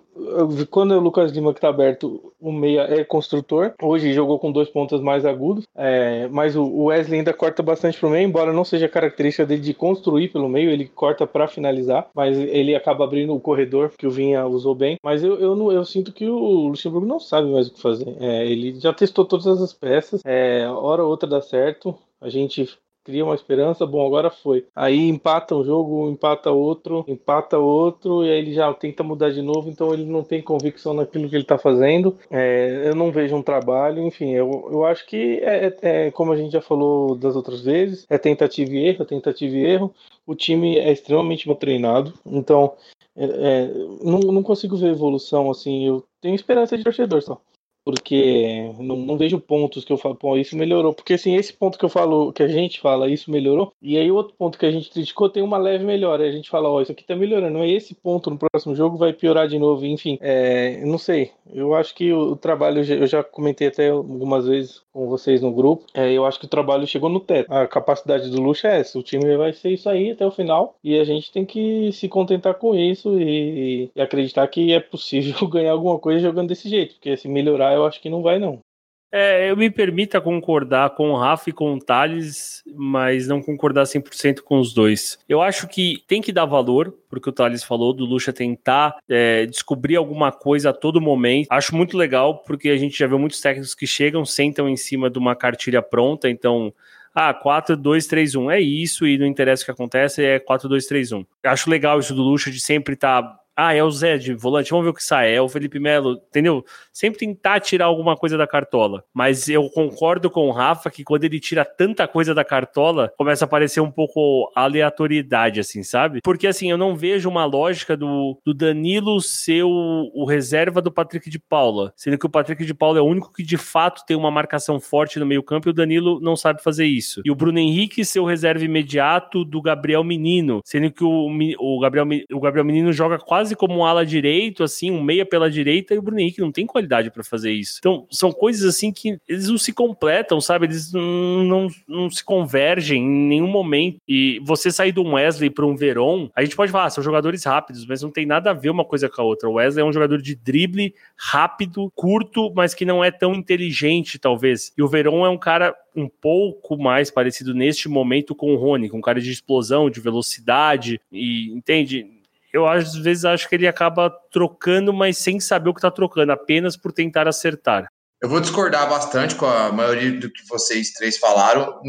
quando o Lucas Lima que está aberto, o meia é construtor. Hoje jogou com dois pontas mais agudos, é, mas o Wesley ainda corta bastante para o meio, embora não seja característica dele de construir pelo meio, ele corta para finalizar, mas ele acaba abrindo o corredor que o Vinha usou bem. Mas eu, eu, eu sinto que o Luxemburgo não sabe mais o que fazer. É, ele já testou todas as peças, é, hora ou outra dá certo. A gente cria uma esperança, bom, agora foi. Aí empata um jogo, empata outro, empata outro, e aí ele já tenta mudar de novo, então ele não tem convicção naquilo que ele tá fazendo. É, eu não vejo um trabalho, enfim, eu, eu acho que é, é, é, como a gente já falou das outras vezes, é tentativa e erro, é tentativa e erro. O time é extremamente mal treinado, então é, é, não, não consigo ver evolução assim. Eu tenho esperança de torcedor só porque não, não, vejo pontos que eu falo, pô, isso melhorou. Porque assim, esse ponto que eu falo, que a gente fala, isso melhorou, e aí outro ponto que a gente criticou tem uma leve melhora. A gente fala, ó, oh, isso aqui tá melhorando, mas esse ponto no próximo jogo vai piorar de novo, enfim. É, não sei. Eu acho que o, o, trabalho, eu já comentei até algumas vezes com vocês no grupo, é, eu acho que o trabalho chegou no teto. A capacidade do Luxo é essa, o time vai ser isso aí até o final, e a gente tem que se contentar com isso e, e acreditar que é possível ganhar alguma coisa jogando desse jeito, porque se melhorar eu acho que não vai, não. É, eu me permita concordar com o Rafa e com o Thales, mas não concordar 100% com os dois. Eu acho que tem que dar valor, porque o Thales falou, do Lucha tentar é, descobrir alguma coisa a todo momento. Acho muito legal, porque a gente já viu muitos técnicos que chegam, sentam em cima de uma cartilha pronta, então ah, 4, 2, 3, 1. É isso, e não interessa o que acontece, é 4, 2, 3, 1. Acho legal isso do Lucha de sempre estar tá ah, é o Zé de volante, vamos ver o que sai. É o Felipe Melo, entendeu? Sempre tentar tirar alguma coisa da cartola. Mas eu concordo com o Rafa que quando ele tira tanta coisa da cartola, começa a aparecer um pouco aleatoriedade, assim, sabe? Porque assim, eu não vejo uma lógica do, do Danilo ser o, o reserva do Patrick de Paula. Sendo que o Patrick de Paula é o único que de fato tem uma marcação forte no meio-campo e o Danilo não sabe fazer isso. E o Bruno Henrique ser o reserva imediato do Gabriel Menino. Sendo que o, o, Gabriel, o Gabriel Menino joga quase quase como um ala direito, assim, um meia pela direita, e o Bruno Henrique não tem qualidade para fazer isso. Então, são coisas assim que eles não se completam, sabe? Eles não, não, não se convergem em nenhum momento. E você sair do Wesley para um Veron, a gente pode falar, ah, são jogadores rápidos, mas não tem nada a ver uma coisa com a outra. O Wesley é um jogador de drible rápido, curto, mas que não é tão inteligente, talvez. E o Veron é um cara um pouco mais parecido neste momento com o Rony, com um cara de explosão, de velocidade, e entende? Eu às vezes acho que ele acaba trocando, mas sem saber o que está trocando, apenas por tentar acertar. Eu vou discordar bastante com a maioria do que vocês três falaram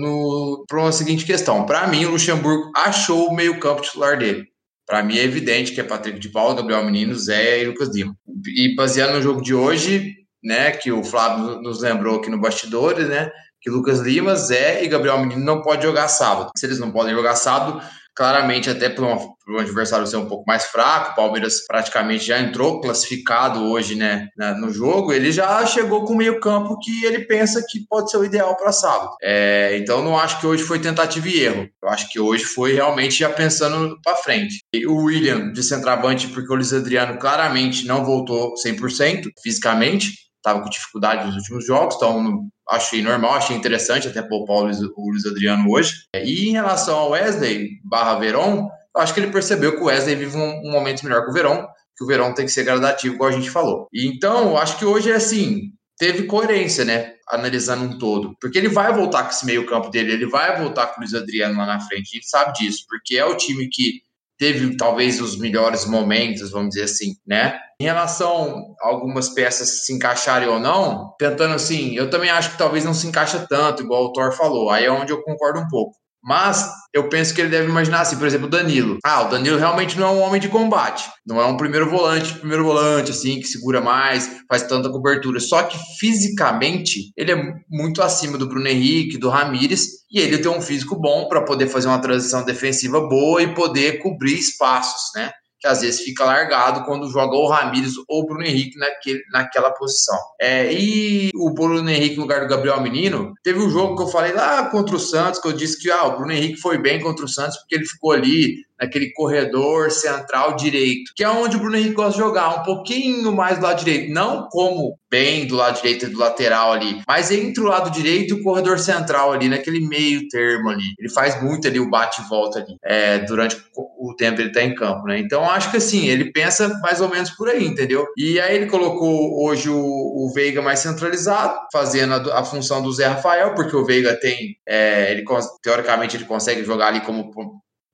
por uma seguinte questão. Para mim, o Luxemburgo achou o meio-campo titular dele. Para mim é evidente que é Patrick de Paulo, Gabriel Menino, Zé e Lucas Lima. E baseado no jogo de hoje, né, que o Flávio nos lembrou aqui no bastidores, né, que Lucas Lima, Zé e Gabriel Menino não podem jogar sábado. Se eles não podem jogar sábado, claramente até para um, adversário ser um pouco mais fraco, o Palmeiras praticamente já entrou classificado hoje né, no jogo, ele já chegou com meio campo que ele pensa que pode ser o ideal para sábado. É, então não acho que hoje foi tentativa e erro, eu acho que hoje foi realmente já pensando para frente. E o William de centroavante, porque o Luiz Adriano claramente não voltou 100% fisicamente, estava com dificuldade nos últimos jogos, então achei normal, achei interessante até poupar o Luiz, o Luiz Adriano hoje. E em relação ao Wesley barra Veron, eu acho que ele percebeu que o Wesley vive um, um momento melhor que o Veron, que o Verão tem que ser gradativo, igual a gente falou. E então, eu acho que hoje é assim, teve coerência, né? Analisando um todo. Porque ele vai voltar com esse meio-campo dele, ele vai voltar com o Luiz Adriano lá na frente. A gente sabe disso, porque é o time que teve talvez os melhores momentos, vamos dizer assim, né? Em relação a algumas peças se encaixarem ou não, tentando assim, eu também acho que talvez não se encaixa tanto, igual o Thor falou. Aí é onde eu concordo um pouco. Mas eu penso que ele deve imaginar assim, por exemplo, o Danilo. Ah, o Danilo realmente não é um homem de combate. Não é um primeiro volante, primeiro volante, assim, que segura mais, faz tanta cobertura. Só que fisicamente, ele é muito acima do Bruno Henrique, do Ramires, e ele tem um físico bom para poder fazer uma transição defensiva boa e poder cobrir espaços, né? Às vezes fica largado quando joga o Ramires ou o Bruno Henrique naquele, naquela posição. É, e o Bruno Henrique no lugar do Gabriel Menino, teve um jogo que eu falei lá contra o Santos, que eu disse que ah, o Bruno Henrique foi bem contra o Santos porque ele ficou ali naquele corredor central direito, que é onde o Bruno Henrique gosta de jogar, um pouquinho mais do lado direito, não como bem do lado direito e do lateral ali, mas entre o lado direito e o corredor central ali, naquele meio termo ali. Ele faz muito ali o bate e volta ali, é, durante o tempo ele tá em campo, né? Então acho que assim, ele pensa mais ou menos por aí, entendeu? E aí ele colocou hoje o, o Veiga mais centralizado, fazendo a, a, função do Zé Rafael, porque o Veiga tem, é, ele teoricamente ele consegue jogar ali como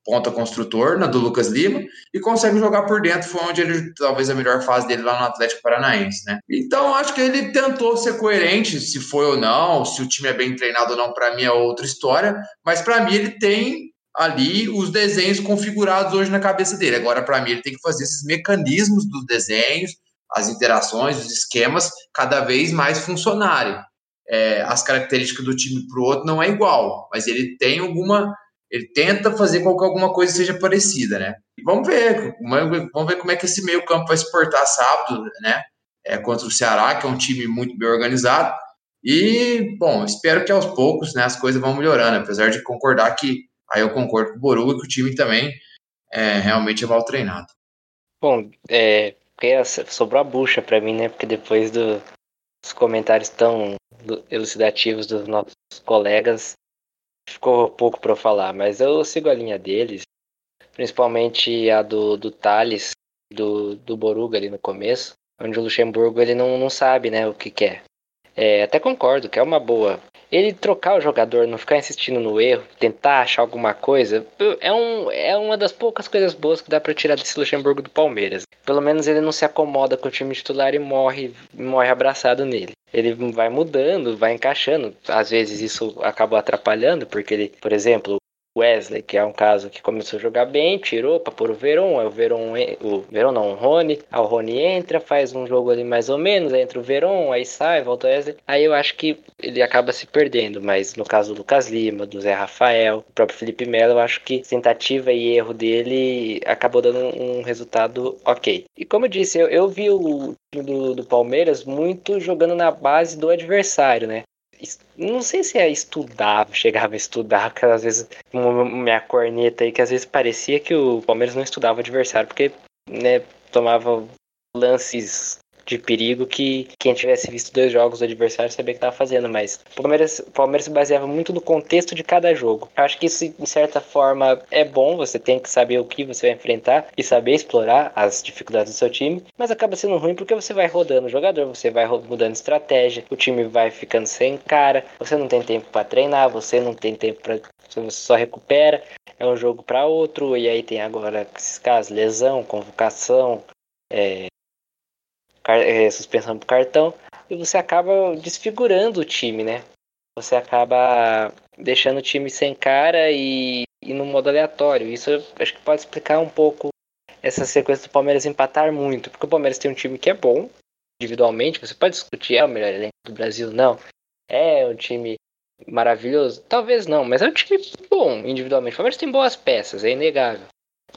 ponta construtor, na do Lucas Lima, e consegue jogar por dentro, foi onde ele, talvez a melhor fase dele lá no Atlético Paranaense, né? Então, acho que ele tentou ser coerente, se foi ou não, se o time é bem treinado ou não, para mim é outra história, mas para mim ele tem ali os desenhos configurados hoje na cabeça dele. Agora, para mim, ele tem que fazer esses mecanismos dos desenhos, as interações, os esquemas, cada vez mais funcionarem. É, as características do time para o outro não é igual, mas ele tem alguma ele tenta fazer com que alguma coisa seja parecida, né? E vamos ver, vamos ver como é que esse meio campo vai se portar sábado, né? É, contra o Ceará, que é um time muito bem organizado. E, bom, espero que aos poucos né, as coisas vão melhorando, apesar de concordar que, aí eu concordo com o Boruga, que o time também é, realmente é mal treinado. Bom, é, sobrou a bucha para mim, né? Porque depois do, dos comentários tão elucidativos dos nossos colegas, ficou pouco para falar, mas eu sigo a linha deles, principalmente a do, do Thales, do, do Boruga ali no começo, onde o Luxemburgo ele não, não sabe né, o que quer. É, até concordo que é uma boa. Ele trocar o jogador, não ficar insistindo no erro, tentar achar alguma coisa, é, um, é uma das poucas coisas boas que dá para tirar desse Luxemburgo do Palmeiras. Pelo menos ele não se acomoda com o time titular e morre, morre abraçado nele ele vai mudando, vai encaixando. Às vezes isso acaba atrapalhando, porque ele, por exemplo, Wesley, que é um caso que começou a jogar bem, tirou para pôr o Veron, aí o Veron, o Veron não, o Rony, aí o Rony entra, faz um jogo ali mais ou menos, aí entra o Veron, aí sai, volta o Wesley, aí eu acho que ele acaba se perdendo, mas no caso do Lucas Lima, do Zé Rafael, o próprio Felipe Melo, eu acho que tentativa e erro dele acabou dando um resultado ok. E como eu disse, eu, eu vi o do, do Palmeiras muito jogando na base do adversário, né? Não sei se é estudar, chegava a estudar, porque às vezes minha corneta aí, que às vezes parecia que o Palmeiras não estudava o adversário, porque né, tomava lances de perigo que quem tivesse visto dois jogos do adversário sabia que estava fazendo, mas o Palmeiras, Palmeiras se baseava muito no contexto de cada jogo. Eu acho que isso, de certa forma, é bom, você tem que saber o que você vai enfrentar e saber explorar as dificuldades do seu time, mas acaba sendo ruim porque você vai rodando o jogador, você vai mudando estratégia, o time vai ficando sem cara, você não tem tempo para treinar, você não tem tempo para você só recupera, é um jogo para outro, e aí tem agora esses casos, lesão, convocação, é, é, suspensão por cartão, e você acaba desfigurando o time, né? Você acaba deixando o time sem cara e, e no modo aleatório. Isso acho que pode explicar um pouco essa sequência do Palmeiras empatar muito, porque o Palmeiras tem um time que é bom individualmente, você pode discutir, é o melhor elenco do Brasil, não. É um time maravilhoso? Talvez não, mas é um time bom individualmente. O Palmeiras tem boas peças, é inegável.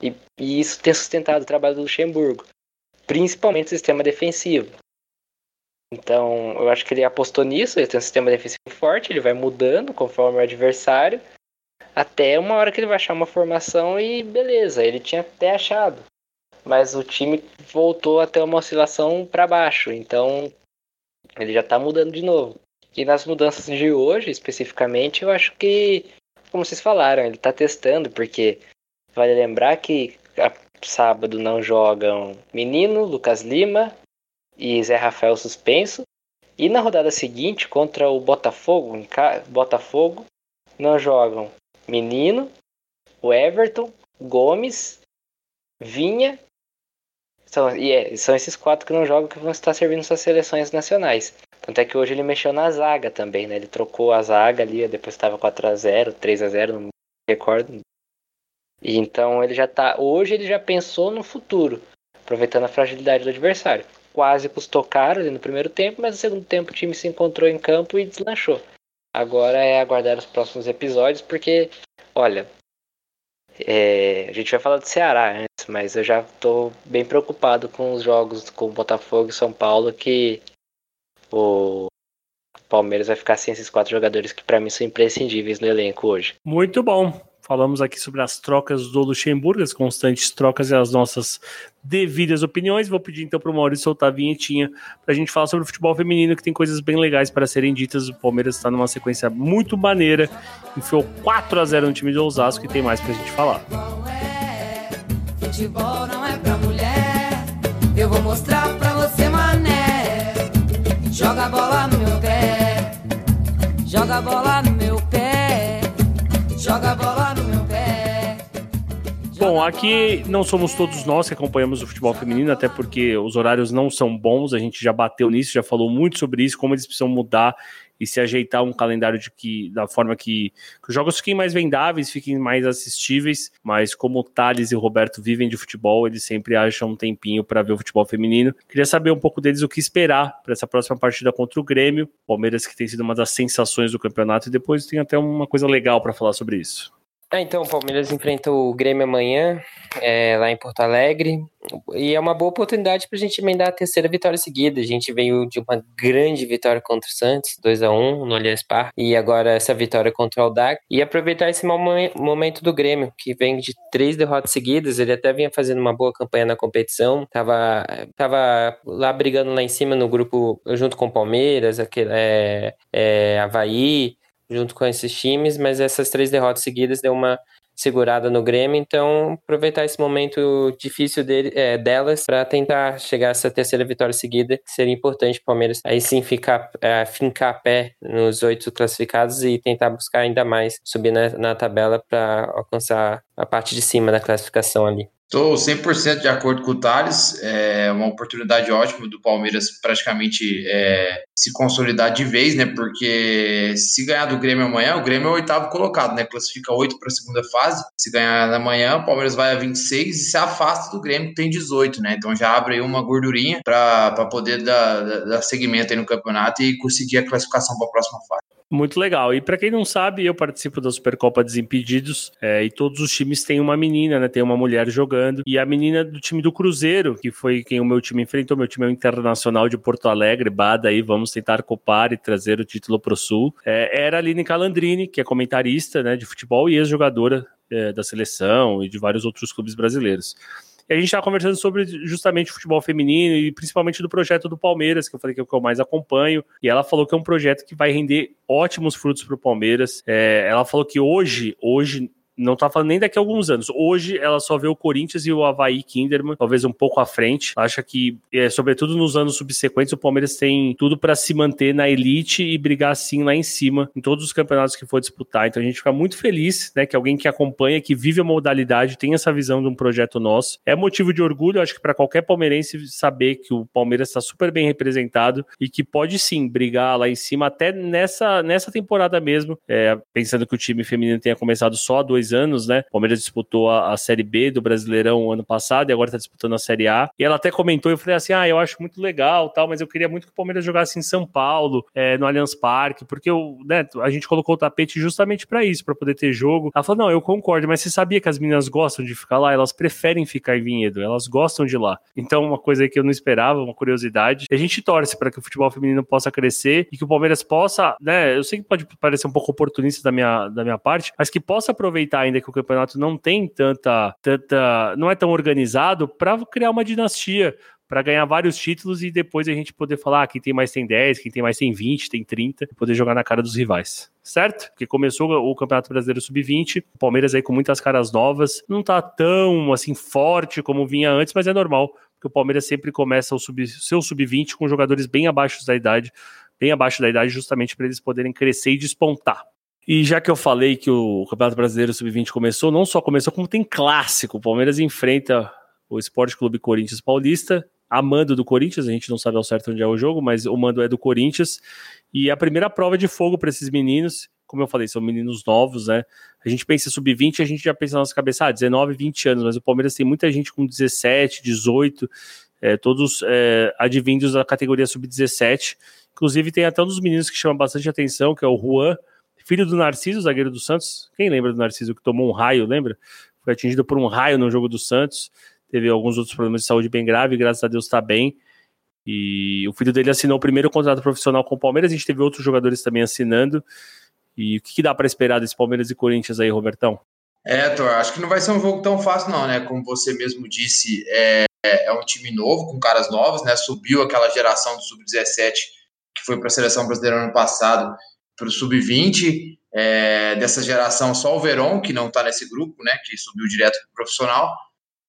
E, e isso tem sustentado o trabalho do Luxemburgo principalmente sistema defensivo. Então, eu acho que ele apostou nisso, ele tem um sistema defensivo forte, ele vai mudando conforme o adversário, até uma hora que ele vai achar uma formação e beleza, ele tinha até achado. Mas o time voltou a ter uma oscilação para baixo, então ele já está mudando de novo. E nas mudanças de hoje, especificamente, eu acho que, como vocês falaram, ele está testando, porque vale lembrar que sábado não jogam Menino, Lucas Lima e Zé Rafael suspenso. E na rodada seguinte, contra o Botafogo, Botafogo não jogam Menino, o Everton, Gomes, Vinha. São, e é, são esses quatro que não jogam que vão estar servindo suas seleções nacionais. Tanto é que hoje ele mexeu na zaga também, né? Ele trocou a zaga ali, depois estava 4x0, 3x0, não me recordo, e então ele já tá. Hoje ele já pensou no futuro, aproveitando a fragilidade do adversário. Quase custou caro ali no primeiro tempo, mas no segundo tempo o time se encontrou em campo e deslanchou. Agora é aguardar os próximos episódios, porque, olha, é, a gente vai falar do Ceará antes, mas eu já estou bem preocupado com os jogos com Botafogo e São Paulo, que o Palmeiras vai ficar sem esses quatro jogadores que para mim são imprescindíveis no elenco hoje. Muito bom. Falamos aqui sobre as trocas do Luxemburgo, as constantes trocas e as nossas devidas opiniões. Vou pedir então para o Maurício soltar a vinhetinha para a gente falar sobre o futebol feminino, que tem coisas bem legais para serem ditas. O Palmeiras está numa sequência muito maneira, enfiou 4 a 0 no time de Osasco e tem mais para a gente falar. Futebol não é mulher, eu vou mostrar você, mané. Joga a bola no meu pé, joga a bola no meu pé, joga a bola Bom, aqui não somos todos nós que acompanhamos o futebol feminino, até porque os horários não são bons, a gente já bateu nisso, já falou muito sobre isso, como eles precisam mudar e se ajeitar um calendário de que da forma que, que, os jogos fiquem mais vendáveis, fiquem mais assistíveis, mas como o Thales e o Roberto vivem de futebol, eles sempre acham um tempinho para ver o futebol feminino. Queria saber um pouco deles o que esperar para essa próxima partida contra o Grêmio, Palmeiras que tem sido uma das sensações do campeonato e depois tem até uma coisa legal para falar sobre isso. Ah, então, o Palmeiras enfrenta o Grêmio amanhã, é, lá em Porto Alegre. E é uma boa oportunidade para a gente emendar a terceira vitória seguida. A gente veio de uma grande vitória contra o Santos, 2 a 1 no Allianz Parque, e agora essa vitória contra o Aldac. E aproveitar esse mau momento do Grêmio, que vem de três derrotas seguidas. Ele até vinha fazendo uma boa campanha na competição, tava, tava lá brigando lá em cima no grupo, junto com o Palmeiras, aquele, é, é, Havaí junto com esses times, mas essas três derrotas seguidas deu uma segurada no Grêmio, então aproveitar esse momento difícil dele, é, delas para tentar chegar a essa terceira vitória seguida, que seria importante para o Palmeiras aí sim ficar, é, fincar a pé nos oito classificados e tentar buscar ainda mais subir na, na tabela para alcançar a parte de cima da classificação ali. Estou 100% de acordo com o Thales. É uma oportunidade ótima do Palmeiras praticamente é, se consolidar de vez, né? Porque se ganhar do Grêmio amanhã, o Grêmio é o oitavo colocado, né? Classifica oito para a segunda fase. Se ganhar amanhã, o Palmeiras vai a 26 e se afasta do Grêmio, que tem 18, né? Então já abre aí uma gordurinha para poder dar, dar segmento aí no campeonato e conseguir a classificação para a próxima fase. Muito legal. E para quem não sabe, eu participo da Supercopa Desimpedidos é, e todos os times têm uma menina, né? Tem uma mulher jogando. E a menina do time do Cruzeiro, que foi quem o meu time enfrentou, meu time é o Internacional de Porto Alegre, Bada aí, vamos tentar copar e trazer o título pro Sul. É, era a Aline Calandrini, que é comentarista né, de futebol e ex-jogadora é, da seleção e de vários outros clubes brasileiros. E a gente estava conversando sobre justamente futebol feminino e principalmente do projeto do Palmeiras, que eu falei que é o que eu mais acompanho. E ela falou que é um projeto que vai render ótimos frutos para o Palmeiras. É, ela falou que hoje, hoje não tá falando nem daqui a alguns anos. Hoje ela só vê o Corinthians e o Havaí Kinderman, talvez um pouco à frente. Acha que, é, sobretudo nos anos subsequentes, o Palmeiras tem tudo para se manter na elite e brigar assim lá em cima em todos os campeonatos que for disputar. Então a gente fica muito feliz, né, que alguém que acompanha, que vive a modalidade, tem essa visão de um projeto nosso. É motivo de orgulho, acho que para qualquer palmeirense saber que o Palmeiras está super bem representado e que pode sim brigar lá em cima até nessa, nessa temporada mesmo. É, pensando que o time feminino tenha começado só há dois dois anos, né? O Palmeiras disputou a, a Série B do Brasileirão ano passado e agora tá disputando a Série A. E ela até comentou, eu falei assim: ah, eu acho muito legal tal, mas eu queria muito que o Palmeiras jogasse em São Paulo, é, no Allianz Parque, porque eu, né, a gente colocou o tapete justamente para isso, para poder ter jogo. Ela falou: não, eu concordo, mas você sabia que as meninas gostam de ficar lá? Elas preferem ficar em Vinhedo, elas gostam de lá. Então, uma coisa que eu não esperava, uma curiosidade. A gente torce para que o futebol feminino possa crescer e que o Palmeiras possa, né? Eu sei que pode parecer um pouco oportunista da minha, da minha parte, mas que possa aproveitar ainda que o campeonato não tem tanta, tanta não é tão organizado para criar uma dinastia, para ganhar vários títulos e depois a gente poder falar ah, quem tem mais tem 10, quem tem mais tem 20, tem 30, e poder jogar na cara dos rivais. Certo? Porque começou o Campeonato Brasileiro Sub-20, o Palmeiras aí com muitas caras novas, não tá tão assim forte como vinha antes, mas é normal, porque o Palmeiras sempre começa o sub, seu Sub-20 com jogadores bem abaixo da idade, bem abaixo da idade, justamente para eles poderem crescer e despontar. E já que eu falei que o Campeonato Brasileiro Sub-20 começou, não só começou, como tem clássico. O Palmeiras enfrenta o Esporte Clube Corinthians Paulista, a mando do Corinthians, a gente não sabe ao certo onde é o jogo, mas o mando é do Corinthians. E a primeira prova de fogo para esses meninos, como eu falei, são meninos novos, né? A gente pensa sub-20, a gente já pensa na nossa cabeça, ah, 19, 20 anos, mas o Palmeiras tem muita gente com 17, 18, é, todos é, advindos da categoria sub-17. Inclusive, tem até um dos meninos que chama bastante atenção, que é o Juan, filho do Narciso, zagueiro do Santos. Quem lembra do Narciso que tomou um raio, lembra? Foi atingido por um raio no jogo do Santos. Teve alguns outros problemas de saúde bem graves, graças a Deus está bem. E o filho dele assinou o primeiro contrato profissional com o Palmeiras. A gente teve outros jogadores também assinando. E o que, que dá para esperar desse Palmeiras e Corinthians aí, Robertão? É, Thor, acho que não vai ser um jogo tão fácil, não, né? Como você mesmo disse, é, é um time novo, com caras novos, né? Subiu aquela geração do Sub-17 que foi para a seleção brasileira ano passado para o sub-20 é, dessa geração, só o Verón, que não está nesse grupo, né, que subiu direto para o profissional,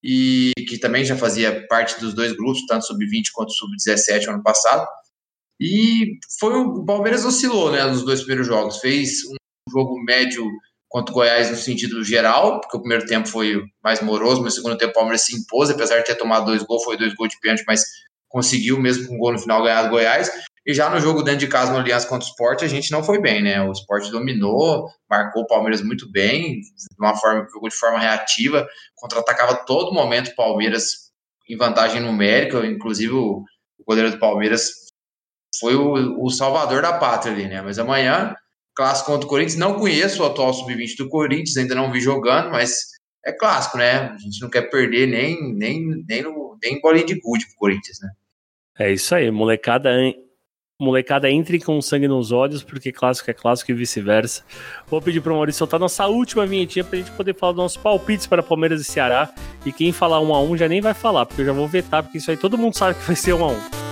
e que também já fazia parte dos dois grupos, tanto sub-20 quanto sub-17 ano passado. E foi o Palmeiras oscilou né, nos dois primeiros jogos, fez um jogo médio contra o Goiás no sentido geral, porque o primeiro tempo foi mais moroso, mas o segundo tempo o Palmeiras se impôs, apesar de ter tomado dois gols, foi dois gols de pênalti, mas conseguiu mesmo com o gol no final ganhar do Goiás. E já no jogo dentro de casa no Aliança contra o Sport, a gente não foi bem, né? O Sport dominou, marcou o Palmeiras muito bem, de uma forma, jogou de forma reativa, contra-atacava todo momento o Palmeiras em vantagem numérica, inclusive o, goleiro do Palmeiras foi o, o salvador da pátria ali, né? Mas amanhã, clássico contra o Corinthians, não conheço o atual sub-20 do Corinthians, ainda não vi jogando, mas é clássico, né? A gente não quer perder nem, nem, nem, no, nem bolinha de gude pro Corinthians, né? É isso aí, molecada Molecada, entre com sangue nos olhos, porque clássico é clássico e vice-versa. Vou pedir para o Maurício soltar nossa última vinhetinha para a gente poder falar dos nossos palpites para Palmeiras e Ceará. E quem falar um a um já nem vai falar, porque eu já vou vetar, porque isso aí todo mundo sabe que vai ser um a um.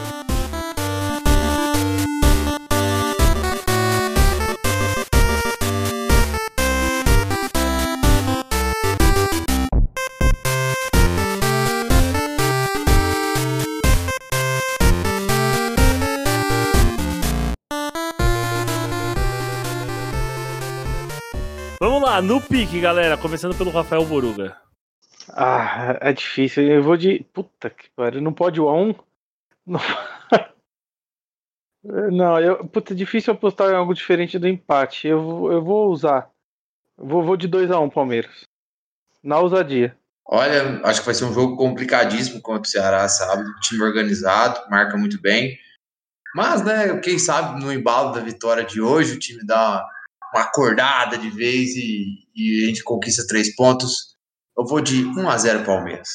No pique, galera. Começando pelo Rafael Boruga. Ah, é difícil. Eu vou de. Puta que pariu. Não pode o A1? Não. Não, eu, puta, é difícil apostar em algo diferente do empate. Eu, eu vou usar. Eu vou, vou de 2x1 Palmeiras. Na ousadia. Olha, acho que vai ser um jogo complicadíssimo contra o Ceará, sabe? Time organizado, marca muito bem. Mas, né, quem sabe no embalo da vitória de hoje, o time dá uma acordada de vez e, e a gente conquista três pontos. Eu vou de 1 a 0 Palmeiras.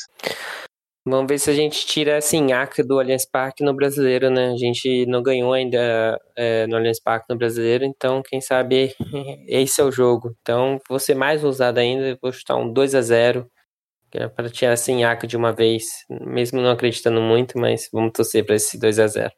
Vamos ver se a gente tira essa nhaca do Allianz Parque no brasileiro, né? A gente não ganhou ainda é, no Allianz Parque no brasileiro, então quem sabe esse é o jogo. Então vou ser mais ousado ainda, vou chutar um 2 a 0 Que era para tirar sem arco de uma vez, mesmo não acreditando muito, mas vamos torcer para esse 2 a 0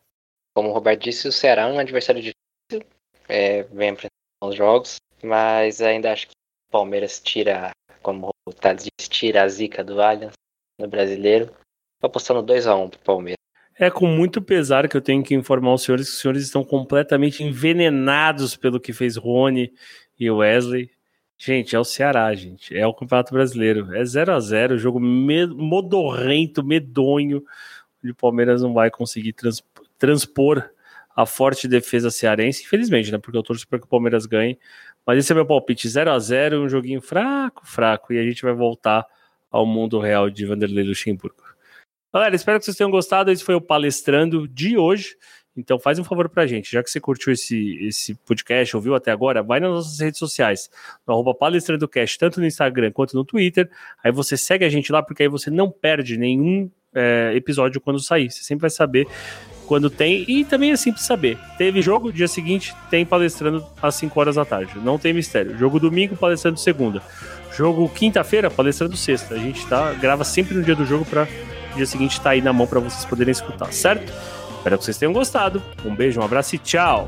Como o Roberto disse, o Ceará é um adversário difícil, é, vem os jogos, mas ainda acho que o Palmeiras tira, como o Thales disse, tira a zica do Allianz no brasileiro. Tô apostando 2x1 pro Palmeiras. É com muito pesar que eu tenho que informar os senhores que os senhores estão completamente envenenados pelo que fez Rony e Wesley. Gente, é o Ceará, gente. É o Campeonato Brasileiro. É 0 a 0 jogo modorrento, medonho. O Palmeiras não vai conseguir trans transpor a forte defesa cearense, infelizmente, né? Porque eu torço para que o Palmeiras ganhe. Mas esse é meu palpite: 0 a 0 um joguinho fraco, fraco. E a gente vai voltar ao mundo real de Vanderlei Luxemburgo. Galera, espero que vocês tenham gostado. Esse foi o Palestrando de hoje. Então faz um favor pra gente, já que você curtiu esse, esse podcast, ouviu até agora, vai nas nossas redes sociais, no arroba palestrandocast, tanto no Instagram quanto no Twitter. Aí você segue a gente lá, porque aí você não perde nenhum é, episódio quando sair. Você sempre vai saber quando tem. E também é simples saber. Teve jogo, dia seguinte tem palestrando às 5 horas da tarde. Não tem mistério. Jogo domingo, palestrando segunda. Jogo quinta-feira, palestrando sexta. A gente tá, grava sempre no dia do jogo para dia seguinte tá aí na mão para vocês poderem escutar, certo? Espero que vocês tenham gostado. Um beijo, um abraço e tchau!